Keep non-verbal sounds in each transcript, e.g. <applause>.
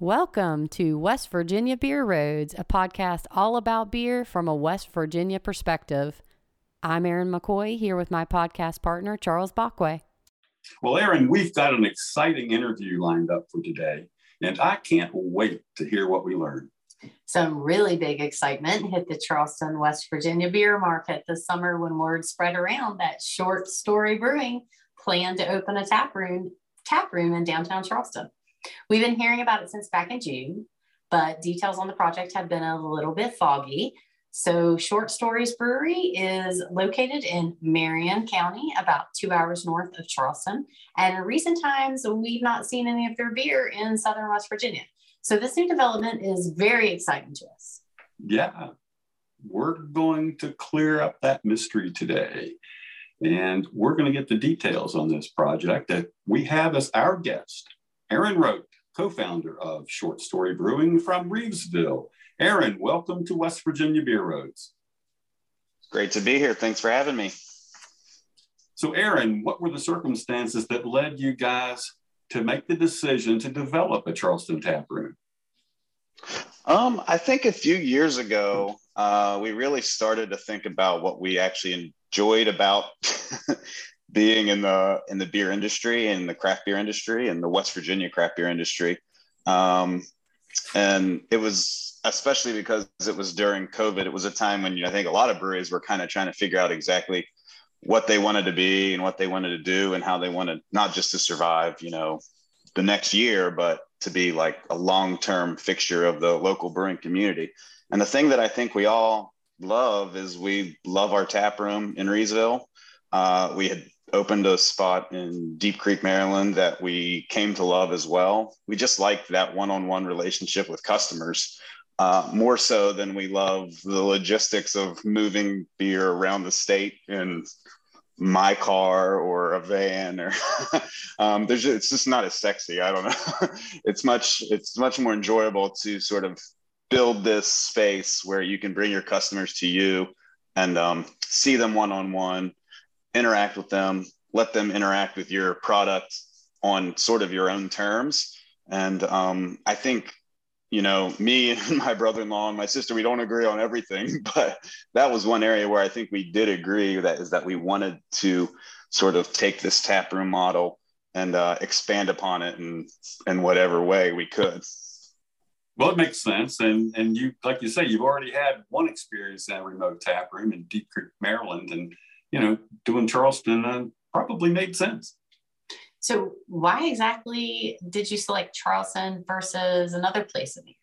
Welcome to West Virginia Beer Roads, a podcast all about beer from a West Virginia perspective. I'm Erin McCoy here with my podcast partner, Charles Bachway. Well, Erin, we've got an exciting interview lined up for today, and I can't wait to hear what we learn. Some really big excitement hit the Charleston, West Virginia beer market this summer when word spread around that Short Story Brewing planned to open a tap room, tap room in downtown Charleston. We've been hearing about it since back in June, but details on the project have been a little bit foggy. So, Short Stories Brewery is located in Marion County, about two hours north of Charleston. And in recent times, we've not seen any of their beer in southern West Virginia. So, this new development is very exciting to us. Yeah, we're going to clear up that mystery today. And we're going to get the details on this project that we have as our guest Aaron Rote, co-founder of Short Story Brewing from Rivesville. Aaron, welcome to West Virginia Beer Roads. Great to be here. Thanks for having me. So, Aaron, what were the circumstances that led you guys to make the decision to develop a Charleston tap room? Um, I think a few years ago, uh, we really started to think about what we actually enjoyed about <laughs> being in the in the beer industry and the craft beer industry and the West Virginia craft beer industry. Um, and it was especially because it was during COVID. It was a time when you know, I think a lot of breweries were kind of trying to figure out exactly what they wanted to be and what they wanted to do and how they wanted not just to survive, you know, the next year, but to be like a long-term fixture of the local brewing community. And the thing that I think we all love is we love our tap room in Rivesville. Uh, we had opened a spot in Deep Creek, Maryland that we came to love as well. We just like that one on one relationship with customers uh, more so than we love the logistics of moving beer around the state in my car or a van or <laughs> um, there's just, it's just not as sexy i don't know <laughs> it's much it's much more enjoyable to sort of build this space where you can bring your customers to you and um, see them one on one interact with them, let them interact with your product on sort of your own terms. And um, I think, you know, me and my brother in law and my sister, we don't agree on everything, <laughs> but that was one area where I think we did agree that is that we wanted to sort of take this tap room model and uh, expand upon it in, in whatever way we could. Well, it makes sense, and and you like you say, you've already had one experience in a remote tap room in Deep Creek, Maryland, and you know, doing Charleston uh, probably made sense. So, why exactly did you select Charleston versus another place in the area?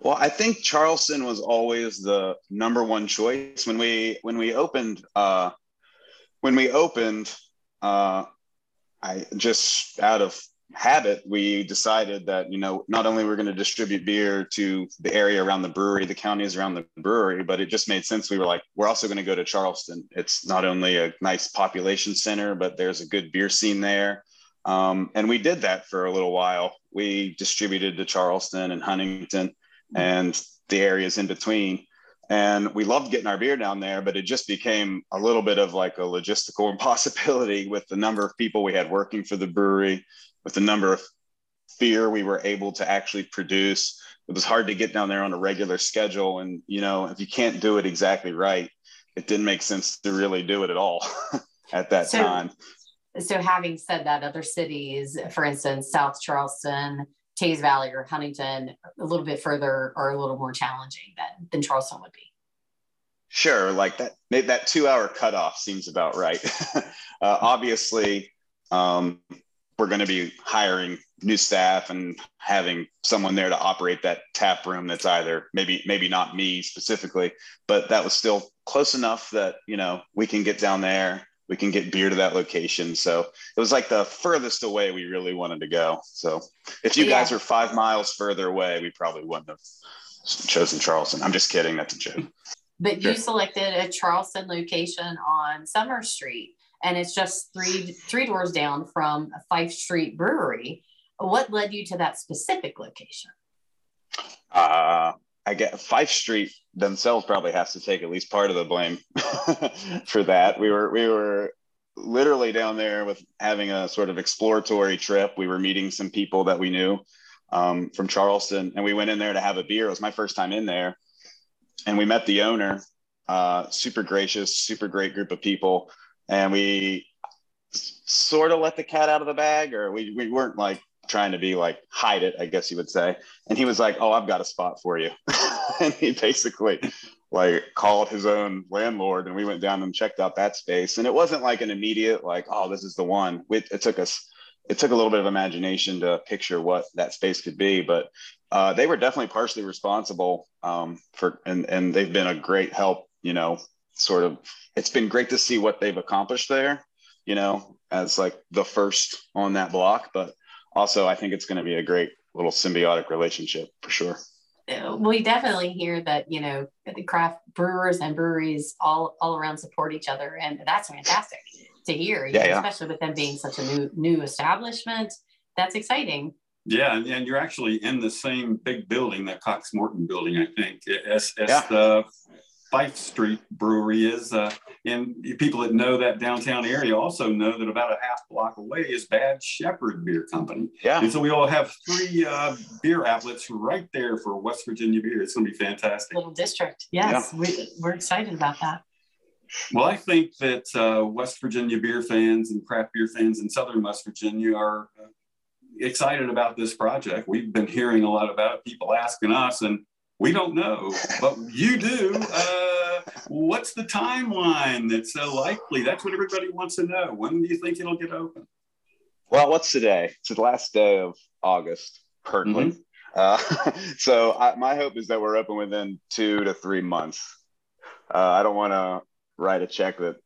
Well, I think Charleston was always the number one choice when we when we opened. Uh, when we opened, uh, I just out of habit, we decided that, you know, not only we're going to distribute beer to the area around the brewery, the counties around the brewery, but it just made sense. We were like, we're also going to go to Charleston. It's not only a nice population center, but there's a good beer scene there. Um, and we did that for a little while. We distributed to Charleston and Huntington and the areas in between. And we loved getting our beer down there, but it just became a little bit of like a logistical <laughs> impossibility with the number of people we had working for the brewery with the number of fear we were able to actually produce. It was hard to get down there on a regular schedule. And, you know, if you can't do it exactly right, it didn't make sense to really do it at all <laughs> at that so, time. So, having said that, other cities, for instance, South Charleston, Teays Valley, or Huntington, a little bit further are a little more challenging than, than Charleston would be. Sure, like that that two hour cutoff seems about right. <laughs> uh, obviously, um, we're going to be hiring new staff and having someone there to operate that tap room that's either maybe maybe not me specifically but that was still close enough that you know we can get down there we can get beer to that location. So it was like the furthest away we really wanted to go. So if you yeah. guys were five miles further away we probably wouldn't have chosen charleston. I'm just kidding that's a joke. But you selected a charleston location on summer street and it's just three three doors down from a Fife Street Brewery. What led you to that specific location? Uh, I get Fife Street themselves probably has to take at least part of the blame <laughs> for that. We were we were literally down there with having a sort of exploratory trip. We were meeting some people that we knew um, from Charleston, and we went in there to have a beer. It was my first time in there, and we met the owner. Uh, super gracious, super great group of people, and we sort of let the cat out of the bag, or we we weren't like trying to be like hide it, I guess you would say. And he was like, "Oh, I've got a spot for you," <laughs> and he basically like called his own landlord, and we went down and checked out that space. And it wasn't like an immediate like, "Oh, this is the one." It, it took us it took a little bit of imagination to picture what that space could be, but uh, they were definitely partially responsible um, for, and and they've been a great help. You know, sort of, it's been great to see what they've accomplished there. You know, as like the first on that block, but also I think it's going to be a great little symbiotic relationship for sure. We definitely hear that you know the craft brewers and breweries all all around support each other, and that's fantastic to hear, yeah, know, yeah. especially with them being such a new new establishment. That's exciting. Yeah, and, and you're actually in the same big building, that Cox Morton building, I think. As, as yeah. the Fife Street Brewery is. Uh, and people that know that downtown area also know that about a half block away is Bad Shepherd Beer Company. Yeah. And so we all have three uh, beer outlets right there for West Virginia beer. It's going to be fantastic. Little district. Yes. Yeah. We, we're excited about that. Well, I think that uh, West Virginia beer fans and craft beer fans in Southern West Virginia are uh, excited about this project. We've been hearing a lot about it, people asking us, and we don't know, but you do. Uh, what's the timeline that's so likely? That's what everybody wants to know. When do you think it'll get open? Well, what's today? It's the last day of August, currently. Mm-hmm. Uh, <laughs> so I, my hope is that we're open within two to three months. Uh, I don't want to write a check that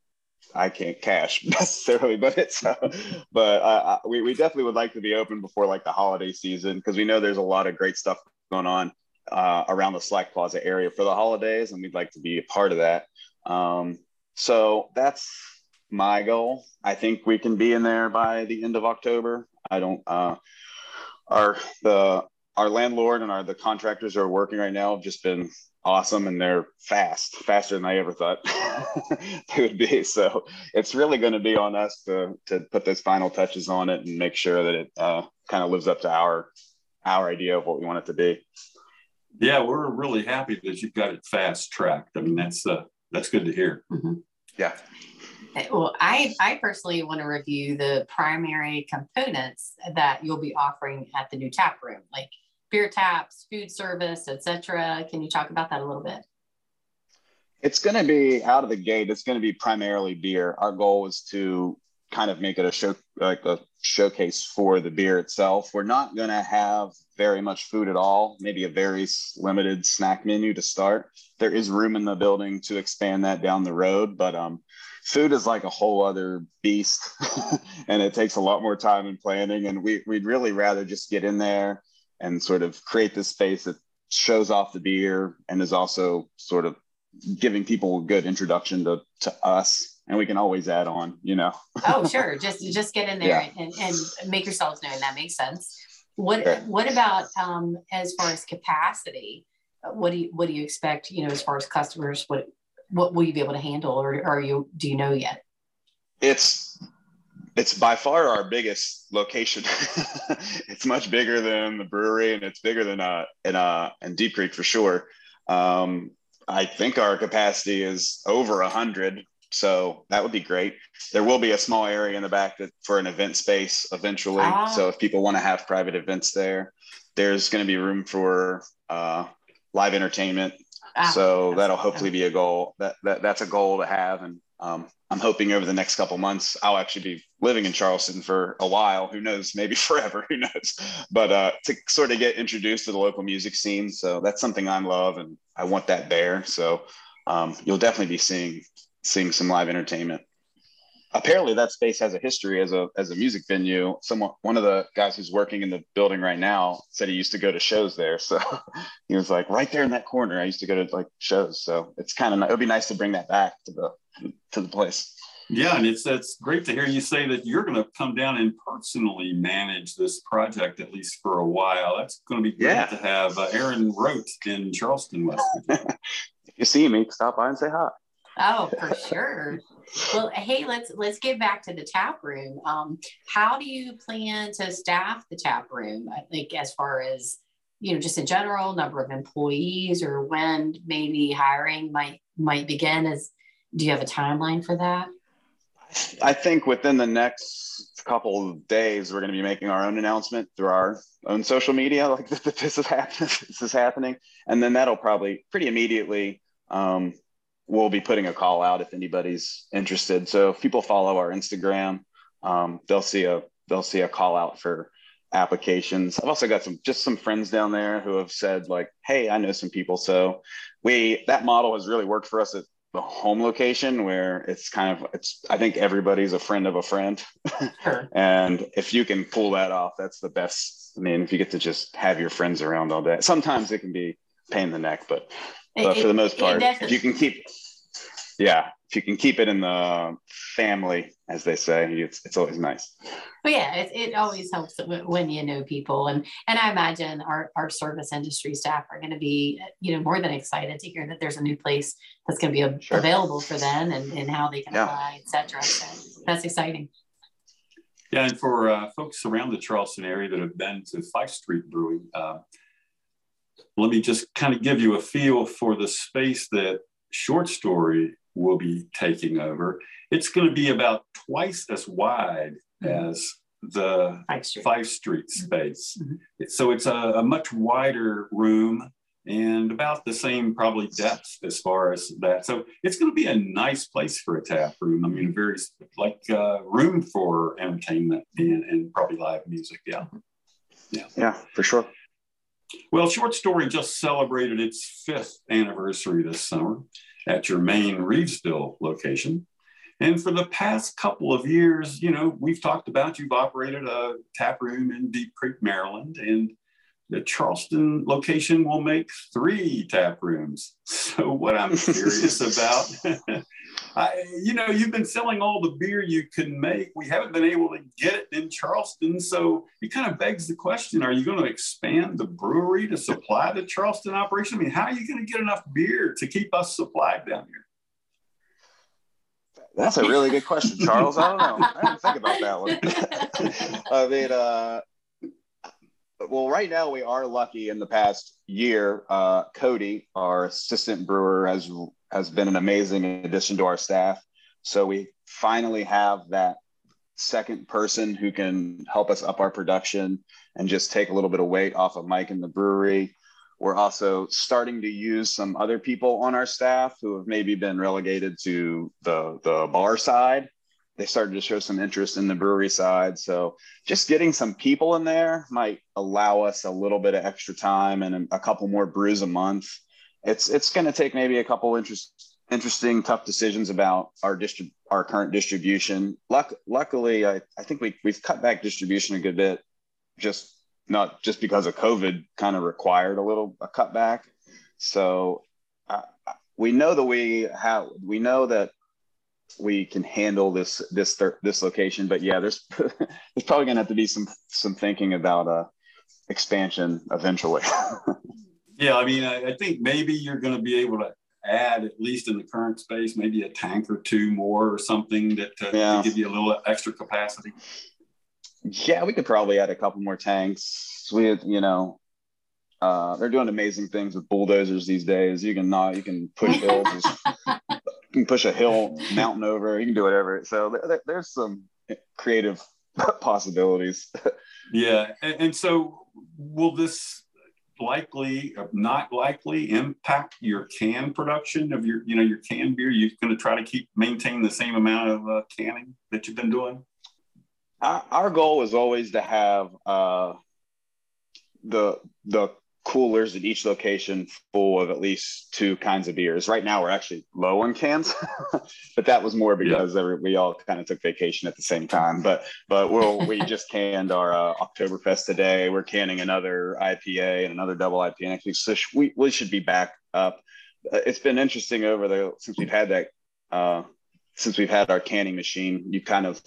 I can't cash <laughs> necessarily, but it's <laughs> uh, but uh, we we definitely would like to be open before like the holiday season because we know there's a lot of great stuff going on uh, around the Slack Plaza area for the holidays, and we'd like to be a part of that. Um, so that's my goal. I think we can be in there by the end of October. I don't. Uh, our the our landlord and our the contractors are working right now have just been awesome and they're fast, faster than I ever thought <laughs> they would be. So it's really going to be on us to to put those final touches on it and make sure that it uh, kind of lives up to our our idea of what we want it to be. Yeah, we're really happy that you've got it fast tracked. I mean, that's uh, that's good to hear. Mm-hmm. Yeah. Well, I, I personally want to review the primary components that you'll be offering at the new tap room, like beer taps, food service, etc. Can you talk about that a little bit? It's going to be out of the gate. It's going to be primarily beer. Our goal is to kind of make it a show like a showcase for the beer itself. We're not going to have very much food at all, maybe a very limited snack menu to start. There is room in the building to expand that down the road, but um, food is like a whole other beast <laughs> and it takes a lot more time and planning. And we, we'd really rather just get in there and sort of create this space that shows off the beer and is also sort of giving people a good introduction to, to us and we can always add on, you know. oh, <laughs> sure. Just just get in there yeah. and, and make yourselves known. That makes sense. What sure. what about um, as far as capacity? What do you what do you expect? You know, as far as customers, what what will you be able to handle, or, or are you do you know yet? It's it's by far our biggest location. <laughs> it's much bigger than the brewery, and it's bigger than uh in uh in Deep Creek for sure. Um, I think our capacity is over a hundred so that would be great. There will be a small area in the back that, for an event space eventually. Ah. So if people want to have private events there, there's going to be room for uh, live entertainment. Ah, so that'll hopefully be a goal. That, that that's a goal to have, and um, I'm hoping over the next couple months I'll actually be living in Charleston for a while. Who knows? <laughs> Maybe forever. Who knows? But uh, to sort of get introduced to the local music scene, so that's something I love, and I want that there. So um, you'll definitely be seeing seeing some live entertainment. Apparently, that space has a history as a as a music venue. Someone, one of the guys who's working in the building right now, said he used to go to shows there. So <laughs> he was like, right there in that corner, I used to go to like shows. So it's kind of it would be nice to bring that back to the to the place. Yeah, and it's it's great to hear you say that you're going to come down and personally manage this project at least for a while. That's going to be great yeah. to have uh, Aaron Rote in Charleston, West Virginia. <laughs> if you see me, stop by and say hi. Oh, for sure. well, hey, let's let's get back to the tap room. Um, how do you plan to staff the tap room? Like as far as you know, just in general, number of employees, or when maybe hiring might might begin? Is do you have a timeline for that? I think within the next couple of days, we're going to be making our own announcement through our own social media, like <laughs> that this is happening. this is happening, and then that'll probably pretty immediately. Um, we'll be putting a call out if anybody's interested. So if people follow our Instagram, um, they'll see a they'll see a call out for applications. I've also got some just some friends down there who have said like, "Hey, I know some people." So we that model has really worked for us at the home location where it's kind of it's I think everybody's a friend of a friend. Sure. <laughs> and if you can pull that off, that's the best. I mean, if you get to just have your friends around all day. Sometimes it can be pain in the neck, but but it, for the most part, if you can keep yeah, if you can keep it in the family, as they say, it's it's always nice. But yeah, it, it always helps when you know people, and and I imagine our our service industry staff are going to be you know more than excited to hear that there's a new place that's going to be a, sure. available for them and, and how they can yeah. apply, etc. So that's exciting. Yeah, and for uh, folks around the Charleston area that have been to Fife Street Brewing, uh, let me just kind of give you a feel for the space that Short Story will be taking over. It's going to be about twice as wide mm-hmm. as the Five Street, Fife Street mm-hmm. space. Mm-hmm. So it's a, a, much wider room and about the same probably depth as far as that. So it's going to be a nice place for a tap room. I mean, very like uh, room for entertainment and, and probably live music. Yeah. Yeah. Yeah, for sure. Well, Short Story just celebrated its fifth anniversary this summer at your main Rivesville location. And for the past couple of years, you know, we've talked about you've operated a tap room in Deep Creek, Maryland, and the Charleston location will make three tap rooms. So what I'm curious <laughs> about, I, you know, you've been selling all the beer you can make. We haven't been able to get it in Charleston. So it kind of begs the question, are you going to expand the brewery to supply the Charleston operation? I mean, how are you going to get enough beer to keep us supplied down here? That's a really good question, Charles. I don't know. I didn't think about that one. <laughs> <laughs> I mean, uh, well, right now we are lucky. In the past year, uh, Cody, our assistant brewer, has has been an amazing addition to our staff. So we finally have that second person who can help us up our production and just take a little bit of weight off of Mike in the brewery. We're also starting to use some other people on our staff who have maybe been relegated to the the bar side they started to show some interest in the brewery side. So just getting some people in there might allow us a little bit of extra time and a couple more brews a month. It's it's going to take maybe a couple interest, interesting, tough decisions about our distrib- our current distribution. Luck- luckily, I, I think we we've cut back distribution a good bit, just not just because of COVID, kind of required a little a cutback. So uh, we know that we have we know that we can handle this this this location. But yeah, there's <laughs> there's probably gonna have to be some some thinking about uh expansion eventually. <laughs> yeah, I mean, I, I think maybe you're going to be able to add at least in the current space maybe a tank or two more or something that uh, yeah. to give you a little extra capacity. Yeah, we could probably add a couple more tanks. We, you know, uh, they're doing amazing things with bulldozers these days. You can not, you can push <laughs> hills you can push a hill, mountain over. You can do whatever. So there, there's some creative <laughs> possibilities. <laughs> yeah, and, and so will this likely not likely impact your can production of your you know your can beer you're going to try to keep maintain the same amount of uh, canning that you've been doing our, our goal is always to have uh, the the coolers at each location full of at least two kinds of beers. Right now, we're actually low on cans, <laughs> but that was more because yeah. we all kind of took vacation at the same time. But but we'll, we just canned our uh, Oktoberfest today. We're canning another IPA and another double IPA next week. So sh- we, we should be back up. Uh, it's been interesting over the since we've had that uh, since we've had our canning machine. You kind of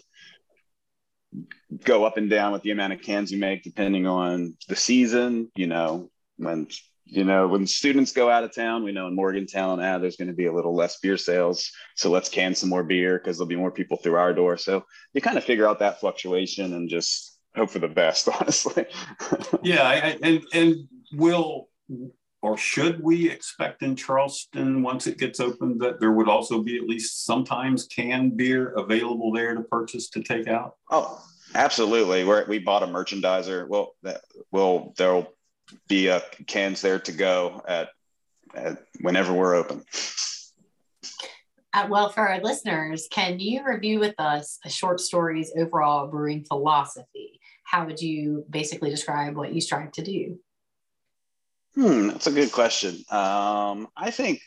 go up and down with the amount of cans you make depending on the season you know when you know, when students go out of town, we know in Morgantown, ah, there's going to be a little less beer sales. So let's can some more beer because there'll be more people through our door. So you kind of figure out that fluctuation and just hope for the best, <laughs> honestly. yeah, I, and and will or should we expect in Charleston once it gets open that there would also be at least sometimes canned beer available there to purchase to take out? Oh, absolutely. we we bought a merchandiser. Well, that will there'll be uh, cans there to go at, at whenever we're open. Uh, well, for our listeners, can you review with us a short story's overall brewing philosophy? How would you basically describe what you strive to do? Hmm, that's a good question. Um, I think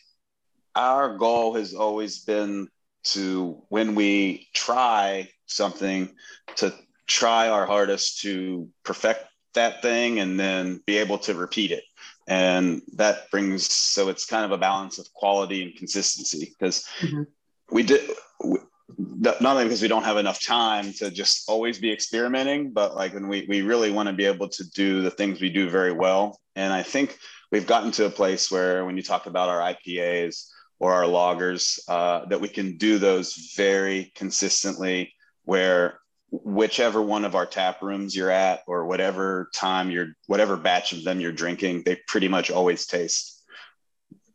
our goal has always been to, when we try something, to try our hardest to perfect that thing and then be able to repeat it. And that brings, so it's kind of a balance of quality and consistency because mm-hmm. we did, we, not only because we don't have enough time to just always be experimenting, but like when we, we really want to be able to do the things we do very well. And I think we've gotten to a place where when you talk about our IPAs or our lagers uh, that we can do those very consistently where whichever one of our tap rooms you're at or whatever time you're whatever batch of them you're drinking they pretty much always taste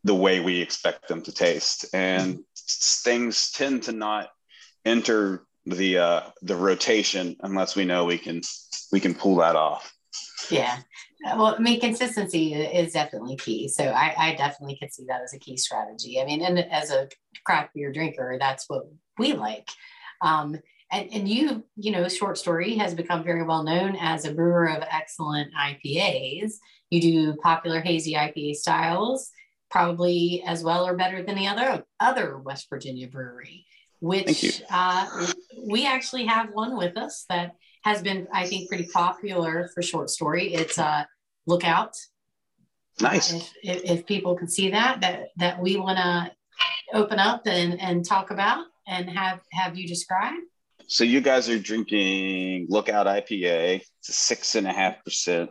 the way we expect them to taste and things tend to not enter the uh, the rotation unless we know we can we can pull that off. Yeah. Well, I mean, consistency is definitely key. So I, I definitely could see that as a key strategy. I mean, and as a craft beer drinker, that's what we like. Um, and, and you, you know, short story has become very well known as a brewer of excellent IPAs. You do popular hazy IPA styles, probably as well or better than the other other West Virginia brewery which uh, we actually have one with us that has been, I think, pretty popular for short story. It's a uh, Lookout. Nice. If, if, if people can see that, that that we want to open up and, and talk about and have have you describe. So you guys are drinking Lookout IPA. It's a six and a half percent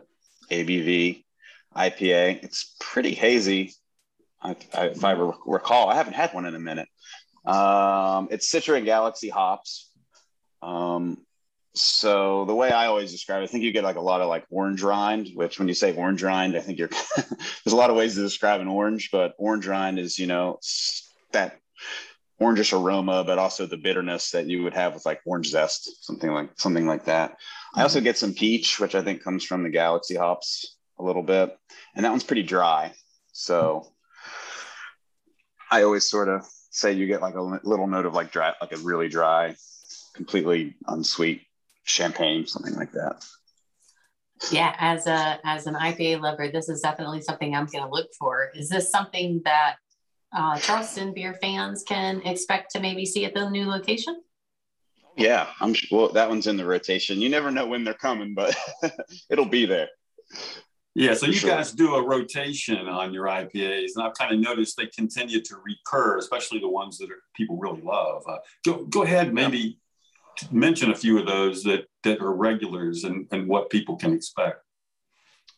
ABV IPA. It's pretty hazy. I, I, if I recall, I haven't had one in a minute. Um, it's Citra and Galaxy hops. Um, so the way I always describe it, I think you get like a lot of like orange rind, which when you say orange rind, I think you're <laughs> there's a lot of ways to describe an orange, but orange rind is, you know, that orangish aroma, but also the bitterness that you would have with like orange zest, something like something like that. Mm-hmm. I also get some peach, which I think comes from the Galaxy hops a little bit, and that one's pretty dry. So I always sort of say you get like a little note of like dry, like a really dry, completely unsweet champagne, something like that. Yeah, as a as an IPA lover, this is definitely something I'm going to look for. Is this something that uh, Charleston beer fans can expect to maybe see at the new location? Yeah, I'm sure. Well, that one's in the rotation. You never know when they're coming, but <laughs> it'll be there. Yeah, so you sure. guys do a rotation on your IPAs, and I've kind of noticed they continue to recur, especially the ones that are, people really love. Uh, go, go ahead, maybe yeah. mention a few of those that, that are regulars and, and what people can expect.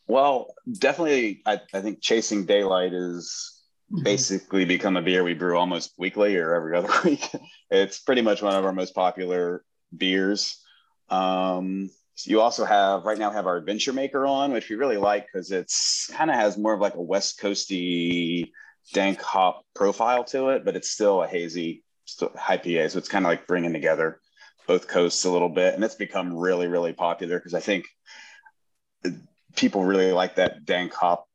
Well, definitely, I, I think Chasing Daylight is. Basically become a beer we brew almost weekly or every other <laughs> week. it's pretty much one of our most popular beers. Um, you also have right now have our adventure maker on which we really like because it's kind of has more of like a west coasty dank hop profile to it but it's still a hazy still IPA so it's kind of like bringing together both coasts a little bit and it's become really really popular because i think people really like that dank hop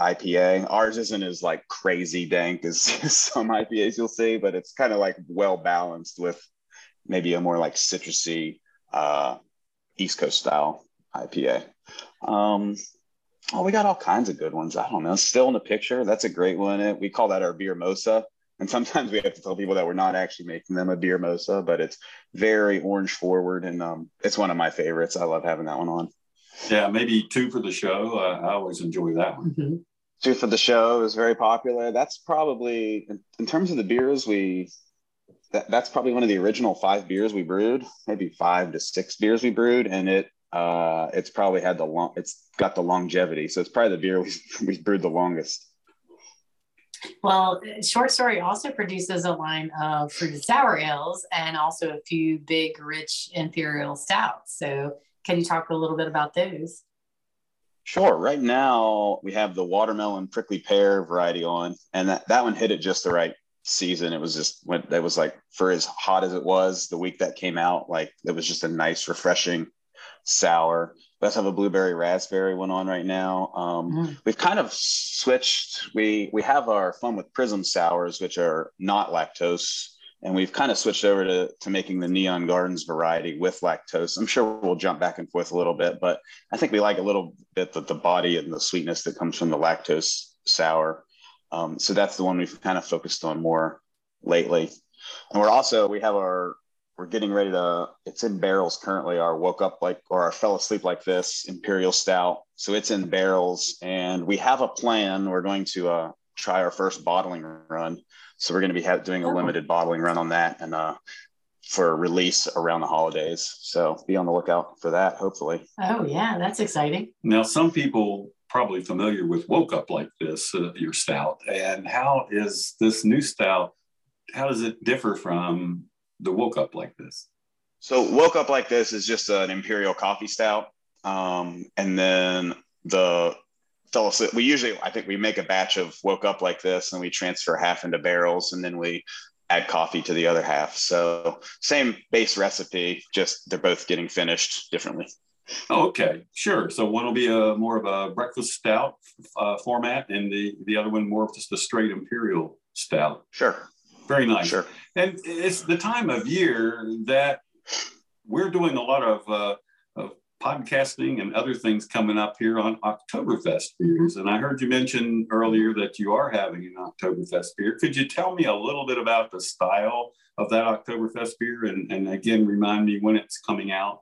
IPA. Ours isn't as like crazy dank as <laughs> some IPAs you'll see, but it's kind of like well balanced with maybe a more like citrusy uh, East Coast style IPA. Um, oh, we got all kinds of good ones. I don't know. Still in the picture. That's a great one. We call that our beer mosa. And sometimes we have to tell people that we're not actually making them a beer mosa, but it's very orange forward. And um, it's one of my favorites. I love having that one on. Yeah, maybe two for the show. Uh, I always enjoy that one. Mm-hmm. Two for the show is very popular. That's probably, in, in terms of the beers we that, that's probably one of the original five beers we brewed, maybe five to six beers we brewed, and it uh, it's probably had the long, it's got the longevity. So it's probably the beer we <laughs> we brewed the longest. Well, Short Story also produces a line of fruited sour ales and also a few big, rich imperial stouts. So, can you talk a little bit about those? Sure. Right now, we have the watermelon prickly pear variety on, and that, that one hit it just the right season. It was just when that was like for as hot as it was the week that came out, like it was just a nice, refreshing sour. Let's have a blueberry raspberry one on right now. Um, mm. We've kind of switched. We we have our fun with prism sours, which are not lactose, and we've kind of switched over to to making the Neon Gardens variety with lactose. I'm sure we'll jump back and forth a little bit, but I think we like a little bit the, the body and the sweetness that comes from the lactose sour. Um, so that's the one we've kind of focused on more lately. And we're also we have our we're getting ready to it's in barrels currently our woke up like or our fell asleep like this imperial stout so it's in barrels and we have a plan we're going to uh, try our first bottling run. So we're going to be ha- doing a oh. limited bottling run on that and uh, for release around the holidays. So be on the lookout for that hopefully. Oh yeah that's exciting. Now some people probably familiar with woke up like this uh, your stout and how is this new stout how does it differ from the woke up like this? So woke up like this is just an imperial coffee stout, um, and then the fellowship. We usually, I think, we make a batch of woke up like this, and we transfer half into barrels, and then we add coffee to the other half. So same base recipe, just they're both getting finished differently. Oh, okay, sure. So one will be a more of a breakfast stout uh, format, and the the other one more of just a straight imperial stout. Sure. Very nice. Sure. And it's the time of year that we're doing a lot of, uh, of podcasting and other things coming up here on Oktoberfest beers. And I heard you mention earlier that you are having an Oktoberfest beer. Could you tell me a little bit about the style of that Oktoberfest beer and, and again remind me when it's coming out?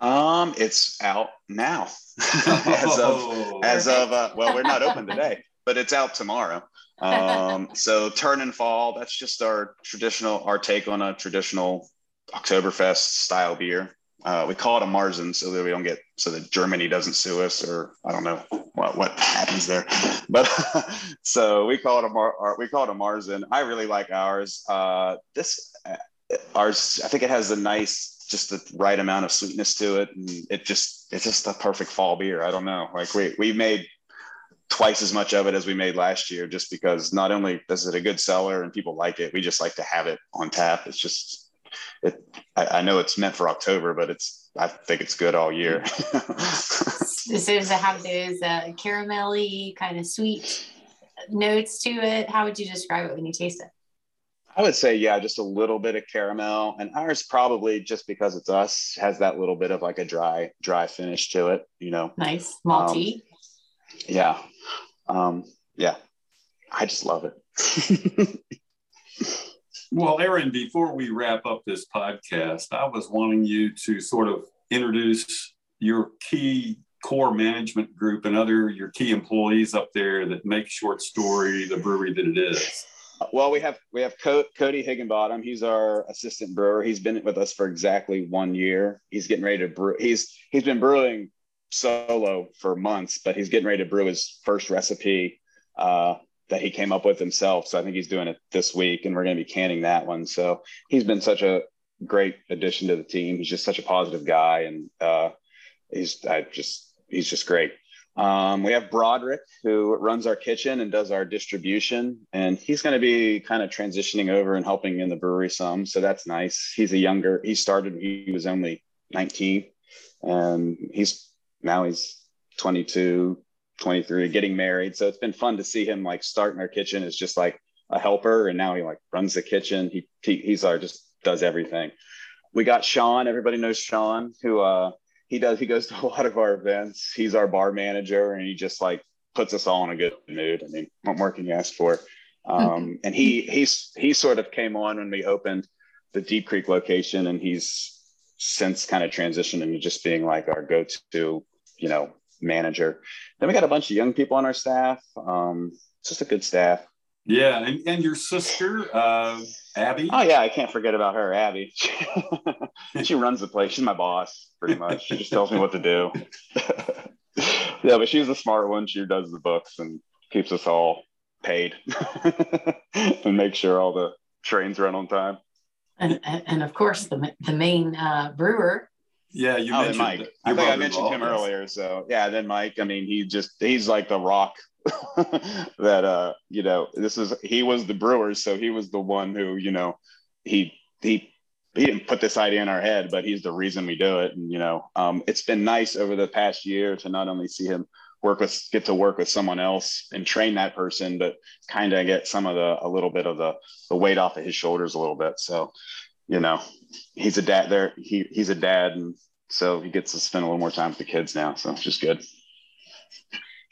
Um, it's out now. <laughs> <laughs> as of oh. as of uh, well, we're not open today, but it's out tomorrow um, <laughs> so turn and fall, that's just our traditional, our take on a traditional Oktoberfest style beer. Uh, we call it a Marzen so that we don't get, so that Germany doesn't sue us or I don't know what, what happens there. But <laughs> so we call it a, Mar, we call it a Marzen. I really like ours. Uh, this, uh, ours, I think it has a nice, just the right amount of sweetness to it. And it just, it's just a perfect fall beer. I don't know. Like we, we made twice as much of it as we made last year just because not only is it a good seller and people like it we just like to have it on tap it's just it i, I know it's meant for october but it's i think it's good all year <laughs> does it have those uh, caramelly kind of sweet notes to it how would you describe it when you taste it I would say, yeah, just a little bit of caramel, and ours probably just because it's us has that little bit of like a dry, dry finish to it. You know, nice malty. Um, yeah, um, yeah, I just love it. <laughs> well, Aaron, before we wrap up this podcast, I was wanting you to sort of introduce your key core management group and other your key employees up there that make short story the brewery that it is. Well we have we have Co- cody higginbottom. He's our assistant brewer. He's been with us for exactly one year. He's getting ready to brew he's he's been brewing solo for months, but he's getting ready to brew his first recipe uh, that he came up with himself. So I think he's doing it this week, and we're going to be canning that one. So he's been such a great addition to the team. He's just such a positive guy, and uh, he's I just he's just great. Um, we have Broderick who runs our kitchen and does our distribution, and he's going to be kind of transitioning over and helping in the brewery some. So that's nice. He's a younger. He started. He was only 19, and he's now he's 22 23 getting married. So it's been fun to see him like start in our kitchen as just like a helper. And now he like runs the kitchen. He, he he's our just does everything. We got sean. Everybody knows sean who uh he does he goes to <laughs> a lot of our events. He's our bar manager and he just like puts us all in a good mood. I mean what more can you ask for? Um and he he's he sort of came on when we opened the deep creek location and he's since kind of transitioned into just being like our go-to you know, manager. Then we got a bunch of young people on our staff. Um, it's just a good staff. Yeah, and, and your sister, uh, Abby? Oh yeah, I can't forget about her, Abby. <laughs> she runs the place. She's my boss, pretty much. She just tells me what to do. <laughs> yeah, but she's the smart one. She does the books and keeps us all paid <laughs> and make sure all the trains run on time. And, and, and of course, the, the main uh, brewer. Yeah, you oh, mentioned Mike. I think I mentioned him earlier. So yeah, then Mike. I mean, he just he's like the rock <laughs> that uh you know this is he was the brewers so he was the one who you know he he he didn't put this idea in our head but he's the reason we do it and you know um it's been nice over the past year to not only see him work with get to work with someone else and train that person but kind of get some of the a little bit of the the weight off of his shoulders a little bit so you know he's a dad there he he's a dad and so he gets to spend a little more time with the kids now so it's just good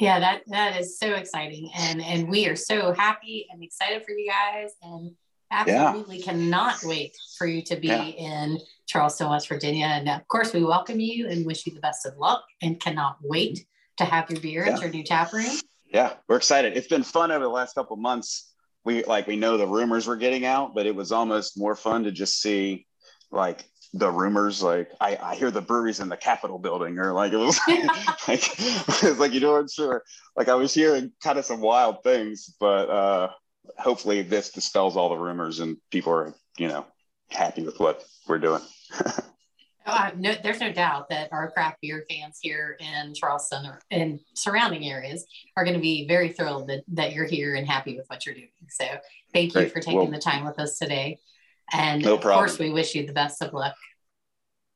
yeah, that that is so exciting, and and we are so happy and excited for you guys, and absolutely yeah. cannot wait for you to be yeah. in Charleston, West Virginia. And of course, we welcome you and wish you the best of luck, and cannot wait to have your beer yeah. at your new tap room. Yeah, we're excited. It's been fun over the last couple months. We like we know the rumors were getting out, but it was almost more fun to just see like the rumors like I, I hear the breweries in the capitol building or like it was <laughs> like, like it was like you know i'm sure like i was hearing kind of some wild things but uh hopefully this dispels all the rumors and people are you know happy with what we're doing <laughs> Uh, no, there's no doubt that our craft beer fans here in Charleston or in surrounding areas are going to be very thrilled that, that you're here and happy with what you're doing. So thank you Great. for taking well, the time with us today. And no of course, we wish you the best of luck.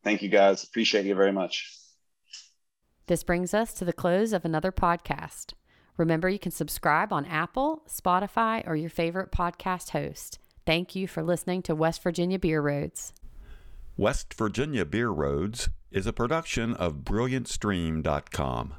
Thank you guys. Appreciate you very much. This brings us to the close of another podcast. Remember, you can subscribe on Apple, Spotify, or your favorite podcast host. Thank you for listening to West Virginia Beer Roads. West Virginia Beer Roads is a production of BrilliantStream.com.